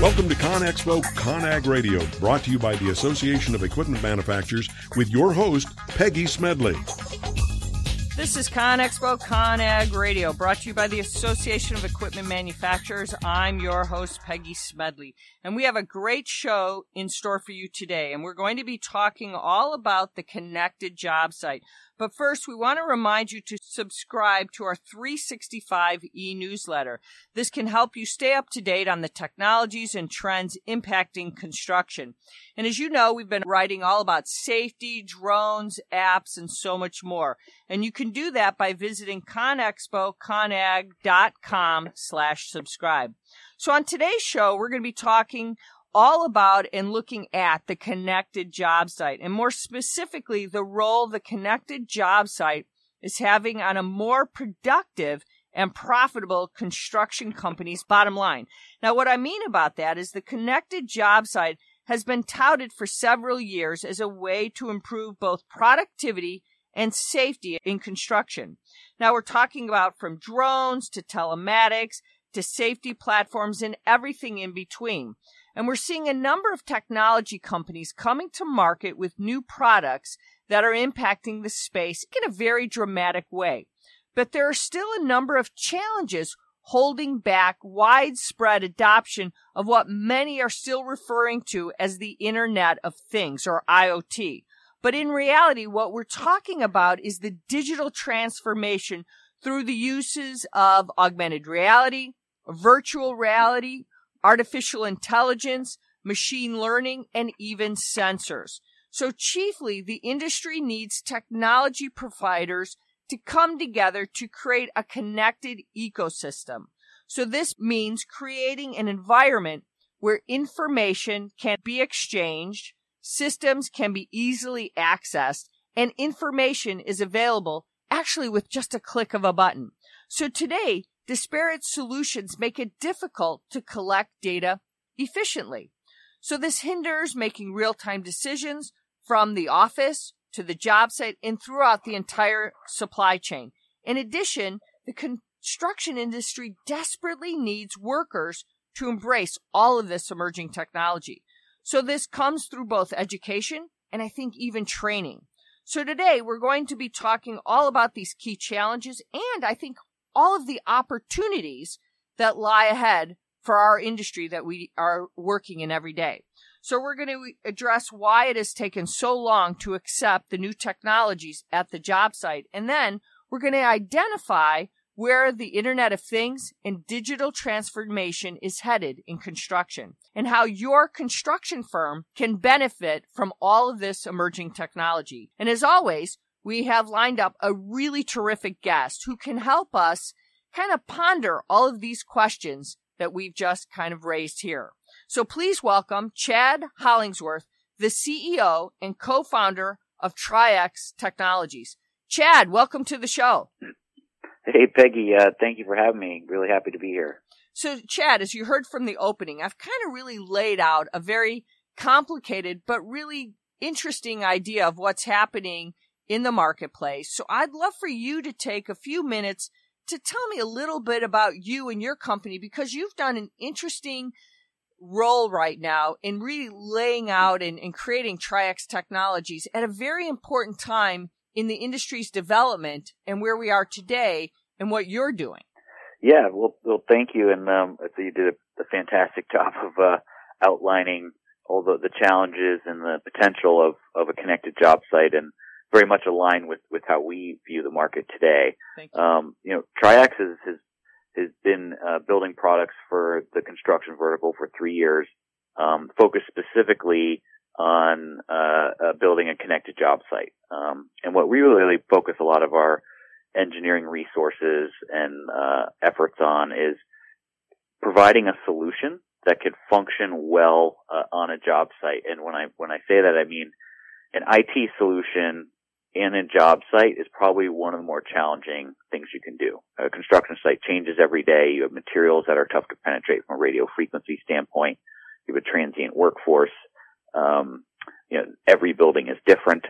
Welcome to ConExpo ConAg Radio, brought to you by the Association of Equipment Manufacturers with your host, Peggy Smedley. This is ConExpo ConAg Radio, brought to you by the Association of Equipment Manufacturers. I'm your host, Peggy Smedley, and we have a great show in store for you today. And we're going to be talking all about the connected job site. But first, we want to remind you to subscribe to our 365 e-newsletter. This can help you stay up to date on the technologies and trends impacting construction. And as you know, we've been writing all about safety, drones, apps, and so much more. And you can do that by visiting conexpoconag.com slash subscribe. So on today's show, we're going to be talking all about and looking at the connected job site and more specifically the role the connected job site is having on a more productive and profitable construction company's bottom line. Now, what I mean about that is the connected job site has been touted for several years as a way to improve both productivity and safety in construction. Now we're talking about from drones to telematics to safety platforms and everything in between. And we're seeing a number of technology companies coming to market with new products that are impacting the space in a very dramatic way. But there are still a number of challenges holding back widespread adoption of what many are still referring to as the Internet of Things or IoT. But in reality, what we're talking about is the digital transformation through the uses of augmented reality, virtual reality, artificial intelligence, machine learning, and even sensors. So chiefly, the industry needs technology providers to come together to create a connected ecosystem. So this means creating an environment where information can be exchanged, systems can be easily accessed, and information is available actually with just a click of a button. So today, disparate solutions make it difficult to collect data efficiently. So this hinders making real-time decisions from the office to the job site and throughout the entire supply chain. In addition, the construction industry desperately needs workers to embrace all of this emerging technology. So this comes through both education and I think even training. So today we're going to be talking all about these key challenges and I think all of the opportunities that lie ahead for our industry that we are working in every day. So we're going to address why it has taken so long to accept the new technologies at the job site. And then we're going to identify where the Internet of Things and digital transformation is headed in construction and how your construction firm can benefit from all of this emerging technology. And as always, we have lined up a really terrific guest who can help us kind of ponder all of these questions that we've just kind of raised here. So please welcome Chad Hollingsworth, the CEO and co-founder of Triax Technologies. Chad, welcome to the show. Hey, Peggy. Uh, thank you for having me. Really happy to be here. So, Chad, as you heard from the opening, I've kind of really laid out a very complicated but really interesting idea of what's happening in the marketplace. So I'd love for you to take a few minutes to tell me a little bit about you and your company because you've done an interesting role right now in really laying out and, and creating Triax technologies at a very important time in the industry's development and where we are today and what you're doing. Yeah, well, well, thank you, and um, so you did a, a fantastic job of uh, outlining all the, the challenges and the potential of, of a connected job site, and very much aligned with, with how we view the market today. You. Um, you know, Triax has, has, has been uh, building products for the construction vertical for three years, um, focused specifically on uh, uh, building a connected job site. Um, and what we really focus a lot of our engineering resources and uh, efforts on is providing a solution that could function well uh, on a job site. And when I when I say that, I mean an IT solution in a job site is probably one of the more challenging things you can do. A construction site changes every day. You have materials that are tough to penetrate from a radio frequency standpoint. You have a transient workforce. Um, you know, every building is different.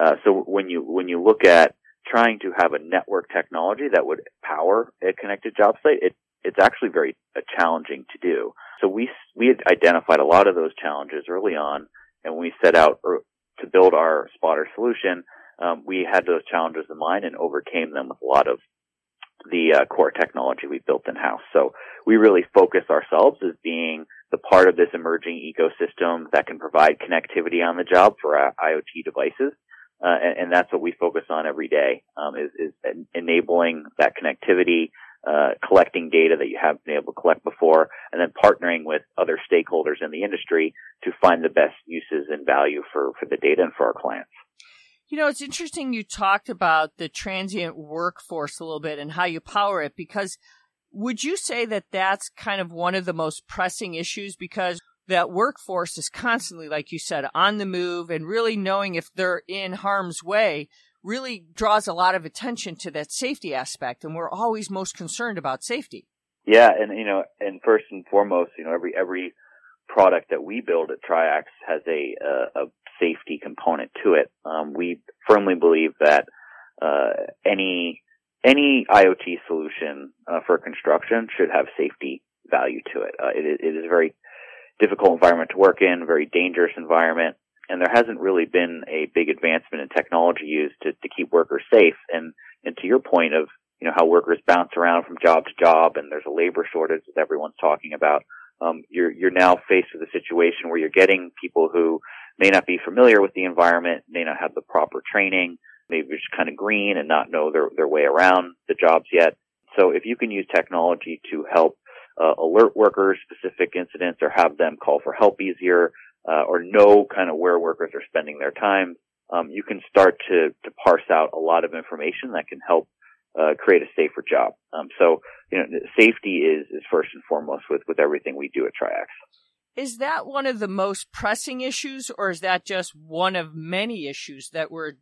Uh, so when you when you look at trying to have a network technology that would power a connected job site, it, it's actually very uh, challenging to do. So we, we had identified a lot of those challenges early on and we set out er, to build our Spot-r solution, um, we had those challenges in mind and overcame them with a lot of the uh, core technology we built in house. So we really focus ourselves as being the part of this emerging ecosystem that can provide connectivity on the job for uh, IoT devices. Uh, and, and, that's what we focus on every day, um, is, is, enabling that connectivity, uh, collecting data that you haven't been able to collect before, and then partnering with other stakeholders in the industry to find the best uses and value for, for the data and for our clients. You know, it's interesting you talked about the transient workforce a little bit and how you power it because would you say that that's kind of one of the most pressing issues because that workforce is constantly, like you said, on the move and really knowing if they're in harm's way really draws a lot of attention to that safety aspect. And we're always most concerned about safety. Yeah. And, you know, and first and foremost, you know, every, every product that we build at Triax has a, uh, a, a safety component to it. Um, we firmly believe that uh, any any IoT solution uh, for construction should have safety value to it. Uh, it. It is a very difficult environment to work in, very dangerous environment, and there hasn't really been a big advancement in technology used to, to keep workers safe. And and to your point of you know how workers bounce around from job to job, and there's a labor shortage that everyone's talking about. Um, you're you're now faced with a situation where you're getting people who may not be familiar with the environment, may not have the proper training, maybe just kind of green and not know their, their way around the jobs yet. So if you can use technology to help uh, alert workers specific incidents or have them call for help easier, uh, or know kind of where workers are spending their time, um, you can start to, to parse out a lot of information that can help uh, create a safer job. Um, so, you know, safety is, is first and foremost with, with everything we do at Triax. Is that one of the most pressing issues, or is that just one of many issues that we're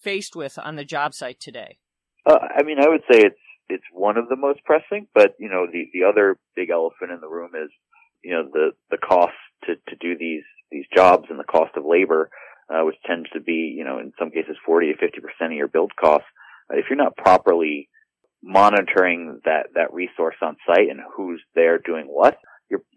faced with on the job site today? Uh, I mean, I would say it's it's one of the most pressing, but you know, the the other big elephant in the room is you know the the cost to to do these these jobs and the cost of labor, uh, which tends to be you know in some cases forty to fifty percent of your build costs. Uh, if you're not properly monitoring that that resource on site and who's there doing what,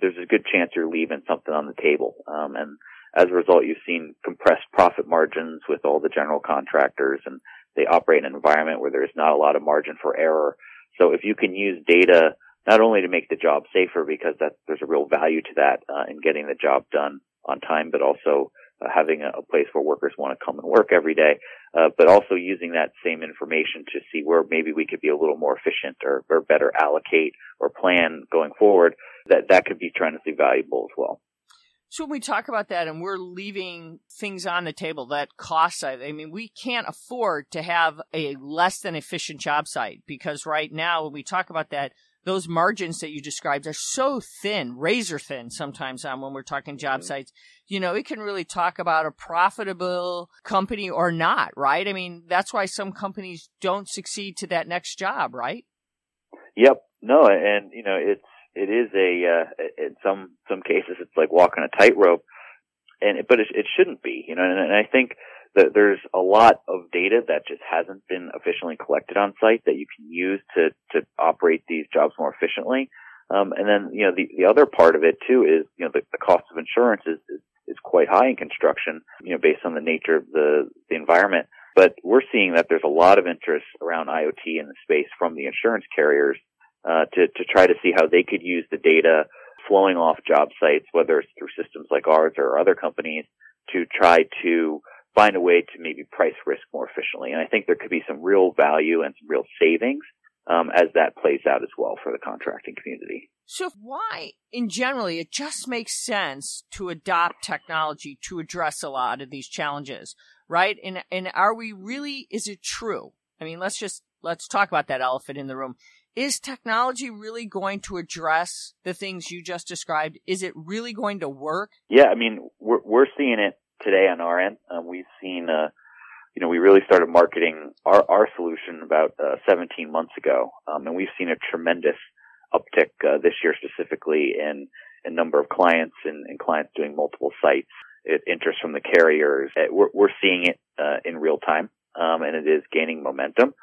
there's a good chance you're leaving something on the table. Um, and as a result, you've seen compressed profit margins with all the general contractors and they operate in an environment where there's not a lot of margin for error. So if you can use data not only to make the job safer because that there's a real value to that uh, in getting the job done on time, but also uh, having a, a, place where workers want to come and work every day, uh, but also using that same information to see where maybe we could be a little more efficient or, or better allocate or plan going forward that that could be tremendously valuable as well. So when we talk about that and we're leaving things on the table, that cost side, I mean, we can't afford to have a less than efficient job site because right now when we talk about that, those margins that you described are so thin, razor thin sometimes on when we're talking job mm-hmm. sites. You know, it can really talk about a profitable company or not, right? I mean, that's why some companies don't succeed to that next job, right? Yep. No, and you know, it's it is a uh, in some some cases it's like walking a tightrope, and but it, it shouldn't be, you know. And, and I think that there's a lot of data that just hasn't been efficiently collected on site that you can use to to operate these jobs more efficiently. Um, and then you know the the other part of it too is you know the, the cost of insurance is, is is quite high in construction, you know, based on the nature of the the environment. But we're seeing that there's a lot of interest around IoT in the space from the insurance carriers uh, to to try to see how they could use the data flowing off job sites, whether it's through systems like ours or other companies, to try to find a way to maybe price risk more efficiently. And I think there could be some real value and some real savings um, as that plays out as well for the contracting community. So why, in generally, it just makes sense to adopt technology to address a lot of these challenges, right? And and are we really? Is it true? I mean, let's just let's talk about that elephant in the room. Is technology really going to address the things you just described? Is it really going to work? Yeah, I mean, we're, we're seeing it today on our end. Um, we've seen, uh, you know, we really started marketing our, our solution about uh, 17 months ago, um, and we've seen a tremendous uptick uh, this year specifically in a number of clients and, and clients doing multiple sites. It, interest from the carriers. It, we're, we're seeing it uh, in real time. um, and it is gaining momentum.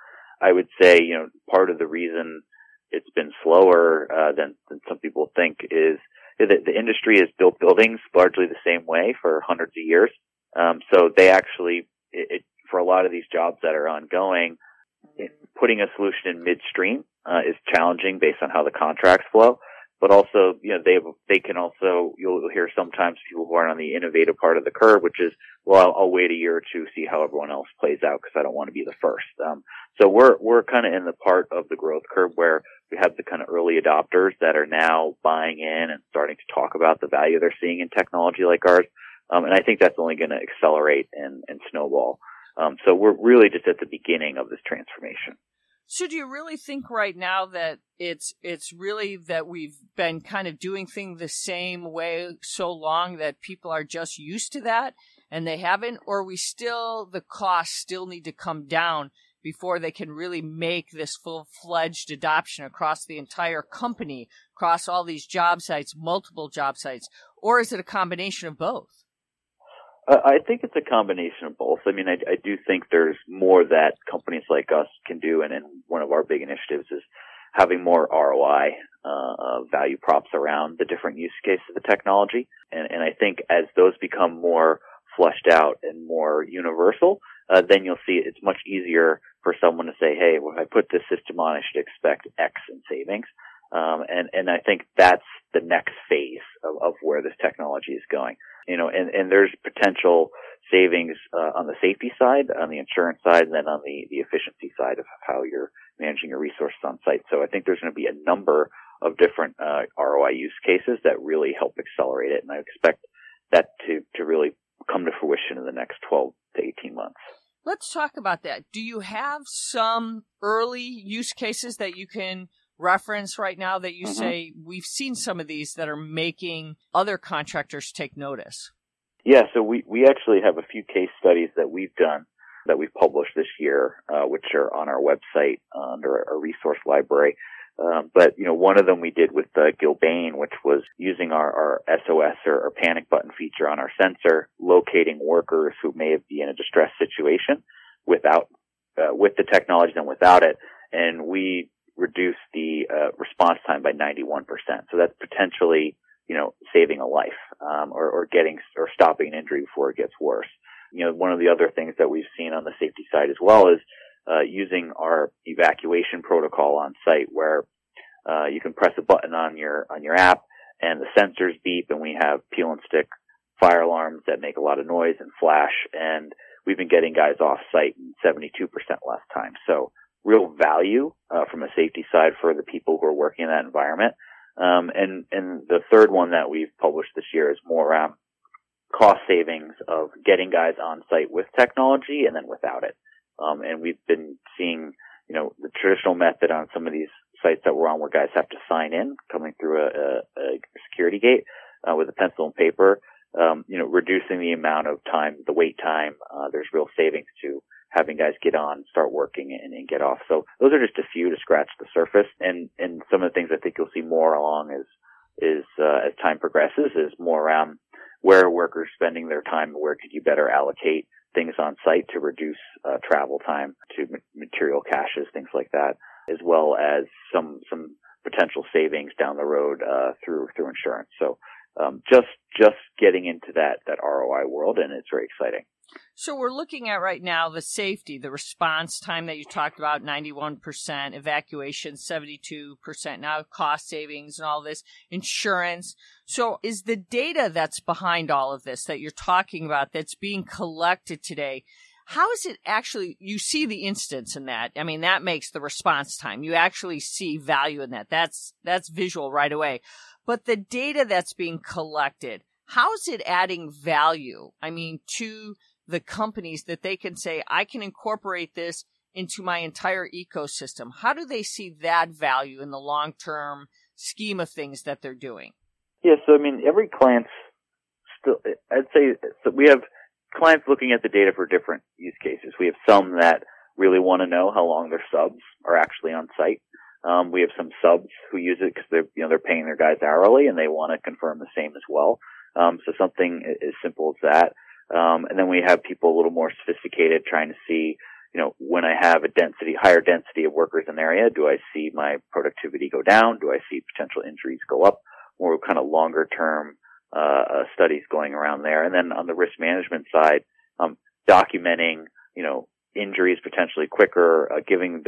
I would say, you know, part of the reason it's been slower uh, than, than some people think is that the industry has built buildings largely the same way for hundreds of years. Um, so they actually, it, for a lot of these jobs that are ongoing, putting a solution in midstream uh, is challenging based on how the contracts flow but also, you know, they they can also you'll hear sometimes people who aren't on the innovative part of the curve, which is, well, I'll, I'll wait a year or two see how everyone else plays out because I don't want to be the first. Um, so we're we're kind of in the part of the growth curve where we have the kind of early adopters that are now buying in and starting to talk about the value they're seeing in technology like ours, um, and I think that's only going to accelerate and and snowball. Um, so we're really just at the beginning of this transformation. So do you really think right now that it's it's really that we've been kind of doing things the same way so long that people are just used to that and they haven't or we still the costs still need to come down before they can really make this full-fledged adoption across the entire company, across all these job sites, multiple job sites, or is it a combination of both? I think it's a combination of both. I mean, I, I do think there's more that companies like us can do, and, and one of our big initiatives is having more ROI uh, uh, value props around the different use cases of the technology. And, and I think as those become more fleshed out and more universal, uh, then you'll see it's much easier for someone to say, "Hey, if I put this system on, I should expect X in savings." Um, and and I think that's the next phase of, of where this technology is going you know, and, and there's potential savings uh, on the safety side, on the insurance side, and then on the, the efficiency side of how you're managing your resources on site. So I think there's going to be a number of different uh, ROI use cases that really help accelerate it, and I expect that to, to really come to fruition in the next 12 to 18 months. Let's talk about that. Do you have some early use cases that you can reference right now that you mm-hmm. say we've seen some of these that are making other contractors take notice? Yeah, so we, we actually have a few case studies that we've done that we've published this year, uh, which are on our website uh, under our resource library. Um, but you know, one of them we did with uh, Gilbane, which was using our, our SOS or, or, panic button feature on our sensor, locating workers who may be in a distressed situation without uh, with the technology and without it. And we reduce the uh, response time by 91%. So that's potentially, you know, saving a life um, or, or getting or stopping an injury before it gets worse. You know, one of the other things that we've seen on the safety side as well is uh, using our evacuation protocol on site, where uh, you can press a button on your on your app and the sensors beep, and we have peel and stick fire alarms that make a lot of noise and flash, and we've been getting guys off site in 72% less time. So real value uh, from a safety side for the people who are working in that environment. Um, and and the third one that we've published this year is more around cost savings of getting guys on site with technology and then without it. Um, and we've been seeing, you know, the traditional method on some of these sites that we're on where guys have to sign in coming through a, a, a security gate uh, with a pencil and paper. Um, you know, reducing the amount of time, the wait time. Uh, there's real savings to having guys get on, start working and, and, get off. So those are just a few to scratch the surface. And, and some of the things I think you'll see more along is, is, uh, as time progresses is more around where workers spending their time where could you better allocate things on site to reduce uh, travel time to ma- material caches, things like that, as well as some, some potential savings down the road, uh, through, through insurance. So, um, just, just getting into that, that ROI world and it's very exciting. So we're looking at right now the safety, the response time that you talked about, 91%, evacuation, 72%, now cost savings and all this, insurance. So is the data that's behind all of this that you're talking about that's being collected today, how is it actually, you see the instance in that. I mean, that makes the response time. You actually see value in that. That's, that's visual right away. But the data that's being collected, how is it adding value? I mean, to the companies that they can say, I can incorporate this into my entire ecosystem? How do they see that value in the long term scheme of things that they're doing? Yeah, so I mean, every client's still, I'd say so we have clients looking at the data for different use cases. We have some that really want to know how long their subs are actually on site. Um, we have some subs who use it because they're, you know, they're paying their guys hourly and they want to confirm the same as well. Um, so something as simple as that. Um, and then we have people a little more sophisticated trying to see, you know, when I have a density, higher density of workers in an area, do I see my productivity go down? Do I see potential injuries go up? More kind of longer term, uh, uh, studies going around there. And then on the risk management side, um, documenting, you know, injuries potentially quicker, uh, giving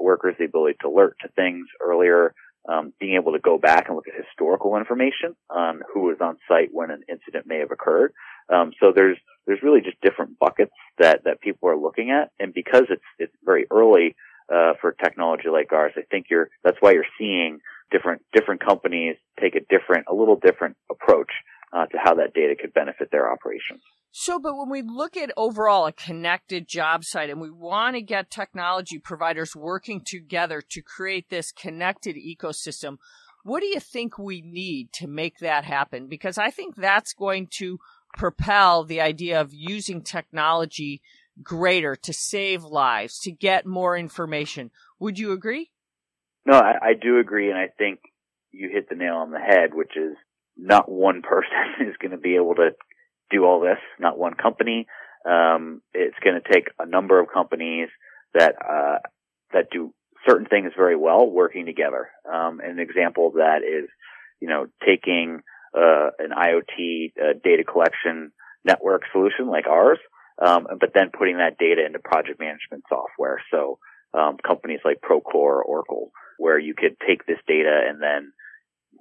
workers the ability to alert to things earlier, um, being able to go back and look at historical information on who was on site when an incident may have occurred. Um, so there's there's really just different buckets that that people are looking at, and because it's it's very early uh, for technology like ours, I think you're that's why you're seeing different different companies take a different a little different approach uh, to how that data could benefit their operations. So, but when we look at overall a connected job site and we want to get technology providers working together to create this connected ecosystem, what do you think we need to make that happen? Because I think that's going to propel the idea of using technology greater to save lives, to get more information. Would you agree? No, I, I do agree. And I think you hit the nail on the head, which is not one person is going to be able to do all this, not one company. Um, it's going to take a number of companies that uh, that do certain things very well working together. Um, an example of that is, you know, taking uh, an IoT uh, data collection network solution like ours, um, but then putting that data into project management software. So um, companies like Procore or Oracle, where you could take this data and then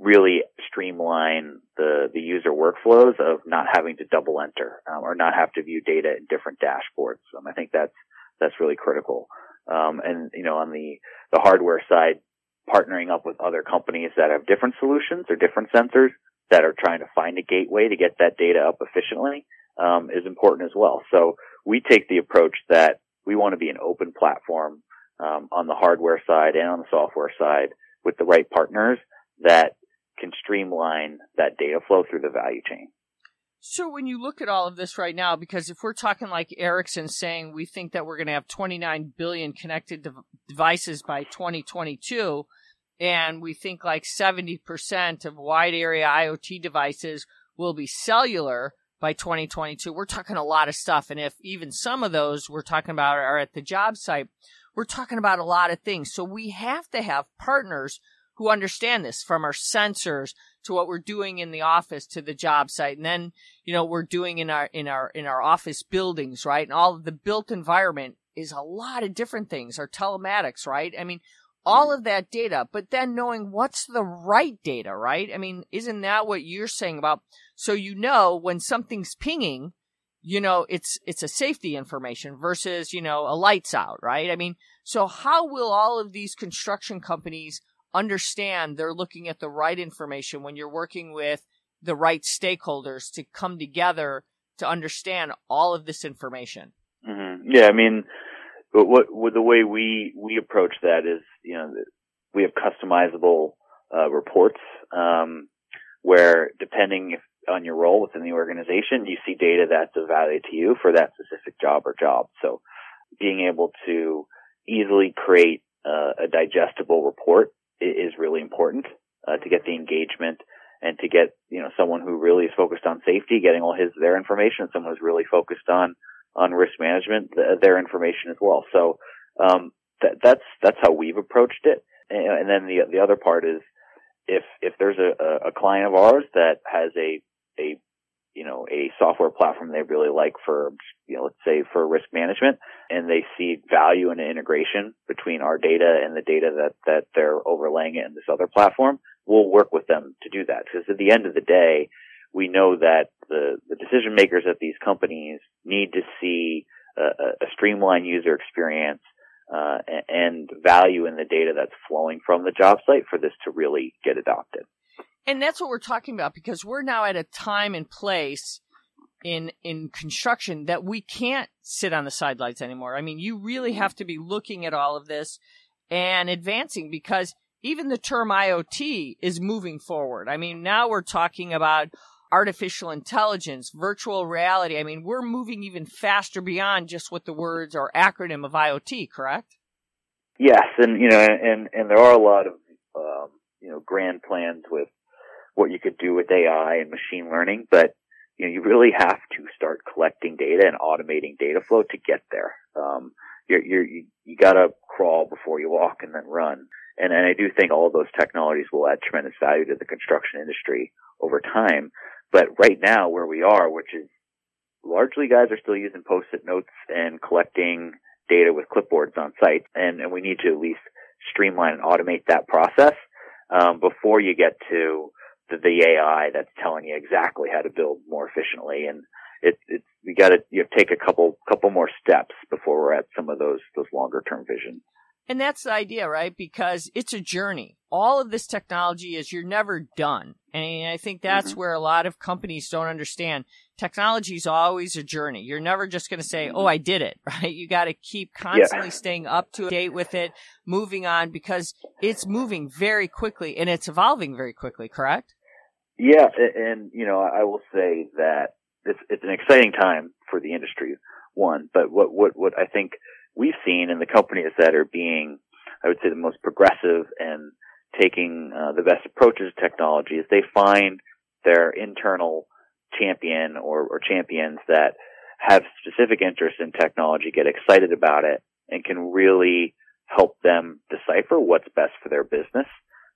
really streamline the, the user workflows of not having to double enter um, or not have to view data in different dashboards. Um, I think that's that's really critical. Um, and you know, on the the hardware side, partnering up with other companies that have different solutions or different sensors that are trying to find a gateway to get that data up efficiently um, is important as well. So we take the approach that we want to be an open platform um, on the hardware side and on the software side with the right partners that can streamline that data flow through the value chain. So when you look at all of this right now, because if we're talking like Ericsson saying we think that we're going to have 29 billion connected de- devices by 2022, and we think like 70% of wide area IoT devices will be cellular by 2022, we're talking a lot of stuff. And if even some of those we're talking about are at the job site, we're talking about a lot of things. So we have to have partners who understand this from our sensors to what we're doing in the office to the job site. And then, you know, we're doing in our, in our, in our office buildings, right? And all of the built environment is a lot of different things, our telematics, right? I mean, all of that data, but then knowing what's the right data, right? I mean, isn't that what you're saying about? So you know when something's pinging, you know, it's, it's a safety information versus, you know, a lights out, right? I mean, so how will all of these construction companies understand they're looking at the right information when you're working with the right stakeholders to come together to understand all of this information. Mm-hmm. Yeah, I mean, what, what, the way we we approach that is, you know, we have customizable uh, reports um, where, depending if, on your role within the organization, you see data that's of value to you for that specific job or job. So, being able to easily create uh, a digestible report is really important uh, to get the engagement and to get you know someone who really is focused on safety, getting all his their information, someone who's really focused on on risk management, their information as well. So um, that, that's that's how we've approached it. And, and, then the the other part is if if there's a, a client of ours that has a a you know, a software platform they really like for, you know, let's say for risk management and they see value in an integration between our data and the data that, that they're overlaying it in this other platform, we'll work with them to do that. Because at the end of the day, we know that the, the decision makers at these companies need to see a, a streamlined user experience uh, and value in the data that's flowing from the job site for this to really get adopted. And that's what we're talking about because we're now at a time and place in in construction that we can't sit on the sidelines anymore. I mean, you really have to be looking at all of this and advancing because even the term IoT is moving forward. I mean, now we're talking about artificial intelligence, virtual reality. I mean, we're moving even faster beyond just what the words or acronym of IoT, correct? Yes, and you know, and and there are a lot of um, you know grand plans with what you could do with AI and machine learning, but you know, you really have to start collecting data and automating data flow to get there. Um, you're, you're you, you got to crawl before you walk and then run. And, and I do think all of those technologies will add tremendous value to the construction industry over time. But right now, where we are, which is largely guys are still using post-it notes and collecting data with clipboards on site, and, and we need to at least streamline and automate that process um, before you get to the, AI that's telling you exactly how to build more efficiently. And it, it's we got to you take a couple couple more steps before we're at some of those those longer term visions. And that's the idea, right? Because it's a journey. All of this technology is you're never done. And I think that's mm-hmm. where a lot of companies don't understand. Technology is always a journey. You're never just going to say, mm-hmm. Oh, I did it, right? You got to keep constantly yeah. staying up to date with it, moving on because it's moving very quickly and it's evolving very quickly, correct? Yeah. And, you know, I will say that it's, it's an exciting time for the industry, one, but what, what, what I think we've seen in the companies that are being, I would say, the most progressive and taking uh, the best approaches to technology is they find their internal champion or, or champions that have specific interest in technology, get excited about it, and can really help them decipher what's best for their business.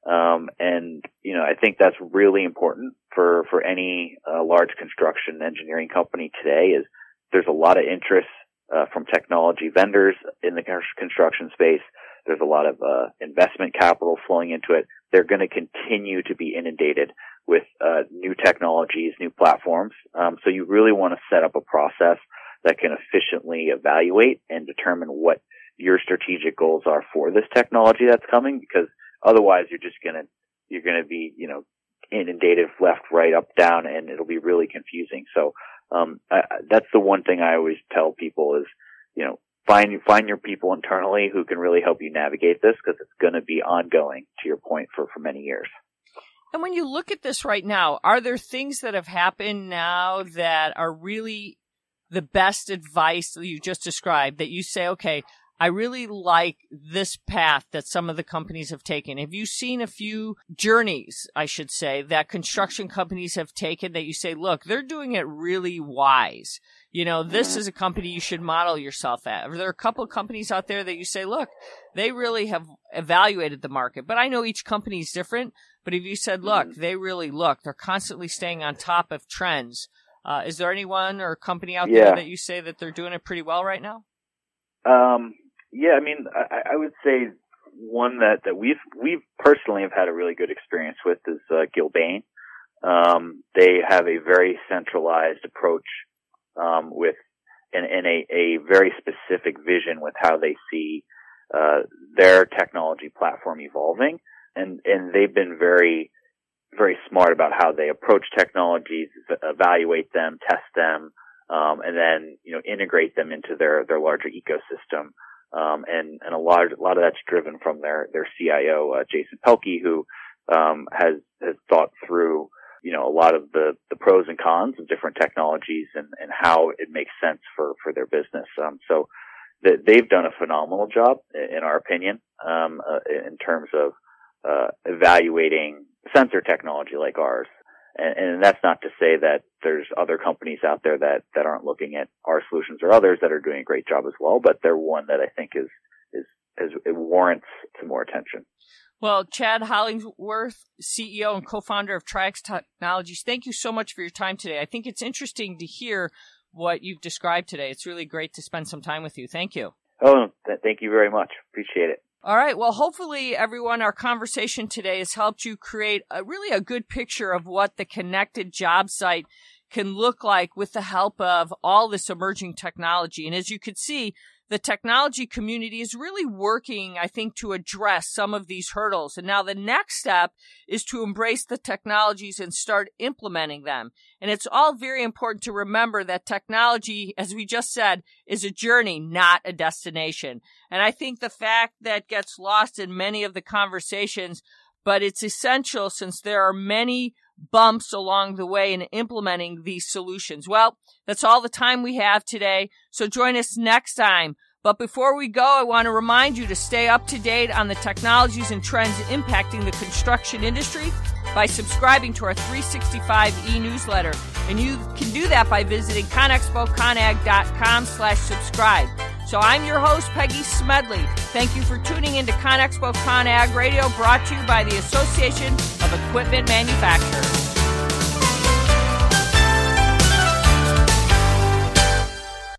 Um, and you know, I think that's really important for for any uh, large construction engineering company today. Is there's a lot of interest uh, from technology vendors in the construction space. There's a lot of uh, investment capital flowing into it. They're going to continue to be inundated with uh, new technologies, new platforms. Um, so you really want to set up a process that can efficiently evaluate and determine what your strategic goals are for this technology that's coming, because otherwise you're just going to you're going to be you know inundated left, right, up, down, and it'll be really confusing. So um, I, that's the one thing I always tell people is, you know, find find your people internally who can really help you navigate this because it's going to be ongoing. To your point, for for many years. And when you look at this right now, are there things that have happened now that are really the best advice that you just described that you say, okay, I really like this path that some of the companies have taken. Have you seen a few journeys, I should say, that construction companies have taken that you say, look, they're doing it really wise. You know, this is a company you should model yourself at. Are there a couple of companies out there that you say, look, they really have evaluated the market, but I know each company is different. But if you said, look, mm-hmm. they really look, they're constantly staying on top of trends. Uh, is there anyone or company out yeah. there that you say that they're doing it pretty well right now? Um, yeah, I mean, I, I would say one that, that we've we've personally have had a really good experience with is uh, Gilbane. Um, they have a very centralized approach um, with and, and a, a very specific vision with how they see uh, their technology platform evolving, and and they've been very very smart about how they approach technologies, evaluate them, test them, um, and then you know integrate them into their their larger ecosystem. Um, and, and a lot, of, a lot of that's driven from their, their CIO, uh, Jason Pelkey, who, um, has, has thought through, you know, a lot of the, the pros and cons of different technologies and, and how it makes sense for, for their business. Um, so th- they've done a phenomenal job, in our opinion, um, uh, in terms of, uh, evaluating sensor technology like ours. And, and that's not to say that there's other companies out there that, that aren't looking at our solutions or others that are doing a great job as well, but they're one that I think is, is, is it warrants some more attention. Well, Chad Hollingsworth, CEO and co-founder of Triax Technologies, thank you so much for your time today. I think it's interesting to hear what you've described today. It's really great to spend some time with you. Thank you. Oh, th- thank you very much. Appreciate it. All right. Well, hopefully everyone, our conversation today has helped you create a really a good picture of what the connected job site can look like with the help of all this emerging technology. And as you could see, the technology community is really working, I think, to address some of these hurdles. And now the next step is to embrace the technologies and start implementing them. And it's all very important to remember that technology, as we just said, is a journey, not a destination. And I think the fact that gets lost in many of the conversations, but it's essential since there are many bumps along the way in implementing these solutions. Well, that's all the time we have today. So join us next time. But before we go, I want to remind you to stay up to date on the technologies and trends impacting the construction industry by subscribing to our 365 e-newsletter. And you can do that by visiting conexpoconag.com slash subscribe. So I'm your host, Peggy Smedley. Thank you for tuning into ConExpo ConAg Radio, brought to you by the Association of Equipment Manufacturers.